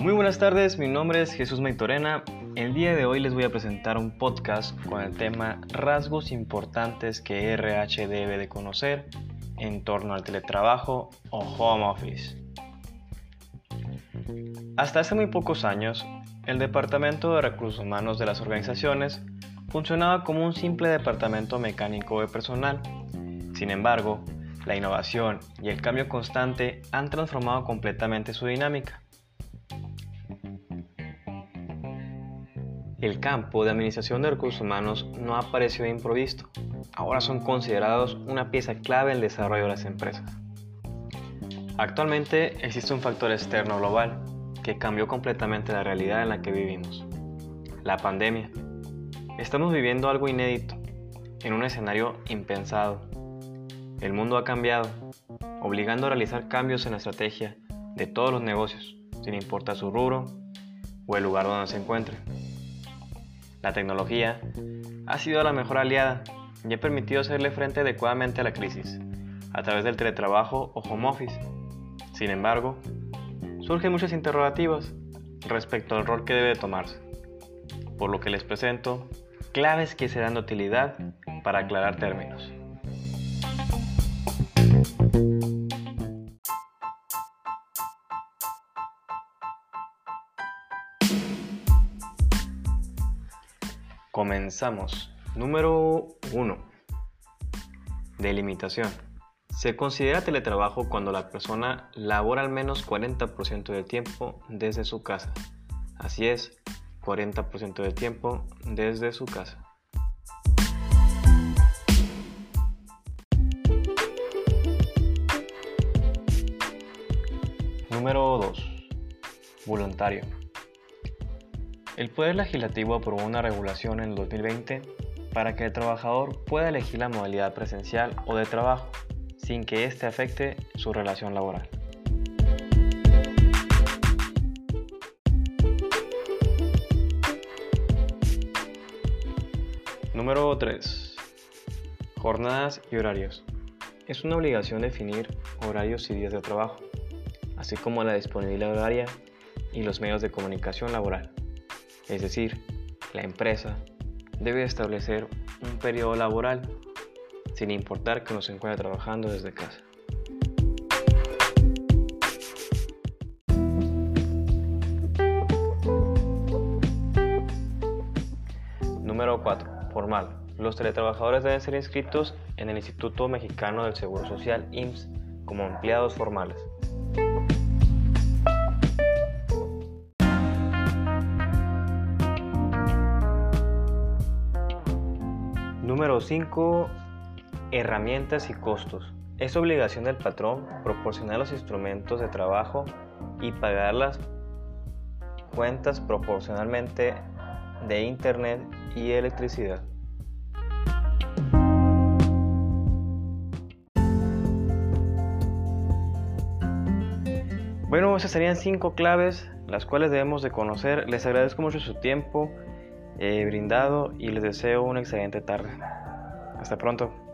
Muy buenas tardes, mi nombre es Jesús Maitorena. El día de hoy les voy a presentar un podcast con el tema rasgos importantes que RH debe de conocer en torno al teletrabajo o home office. Hasta hace muy pocos años, el Departamento de Recursos Humanos de las organizaciones funcionaba como un simple departamento mecánico de personal. Sin embargo, la innovación y el cambio constante han transformado completamente su dinámica. El campo de administración de recursos humanos no apareció de improviso, ahora son considerados una pieza clave en el desarrollo de las empresas. Actualmente existe un factor externo global que cambió completamente la realidad en la que vivimos, la pandemia. Estamos viviendo algo inédito, en un escenario impensado. El mundo ha cambiado, obligando a realizar cambios en la estrategia de todos los negocios, sin importar su rubro o el lugar donde se encuentren. La tecnología ha sido la mejor aliada y ha permitido hacerle frente adecuadamente a la crisis a través del teletrabajo o home office. Sin embargo, surgen muchas interrogativas respecto al rol que debe tomarse, por lo que les presento claves que serán de utilidad para aclarar términos. Comenzamos. Número 1. Delimitación. Se considera teletrabajo cuando la persona labora al menos 40% del tiempo desde su casa. Así es, 40% del tiempo desde su casa. Número 2. Voluntario. El Poder Legislativo aprobó una regulación en el 2020 para que el trabajador pueda elegir la modalidad presencial o de trabajo sin que éste afecte su relación laboral. Número 3. Jornadas y horarios. Es una obligación definir horarios y días de trabajo, así como la disponibilidad horaria y los medios de comunicación laboral. Es decir, la empresa debe establecer un periodo laboral sin importar que uno se encuentre trabajando desde casa. Número 4. Formal. Los teletrabajadores deben ser inscritos en el Instituto Mexicano del Seguro Social, IMSS, como empleados formales. Número 5. Herramientas y costos. Es obligación del patrón proporcionar los instrumentos de trabajo y pagar las cuentas proporcionalmente de Internet y electricidad. Bueno, esas serían cinco claves las cuales debemos de conocer. Les agradezco mucho su tiempo. He brindado y les deseo una excelente tarde. Hasta pronto.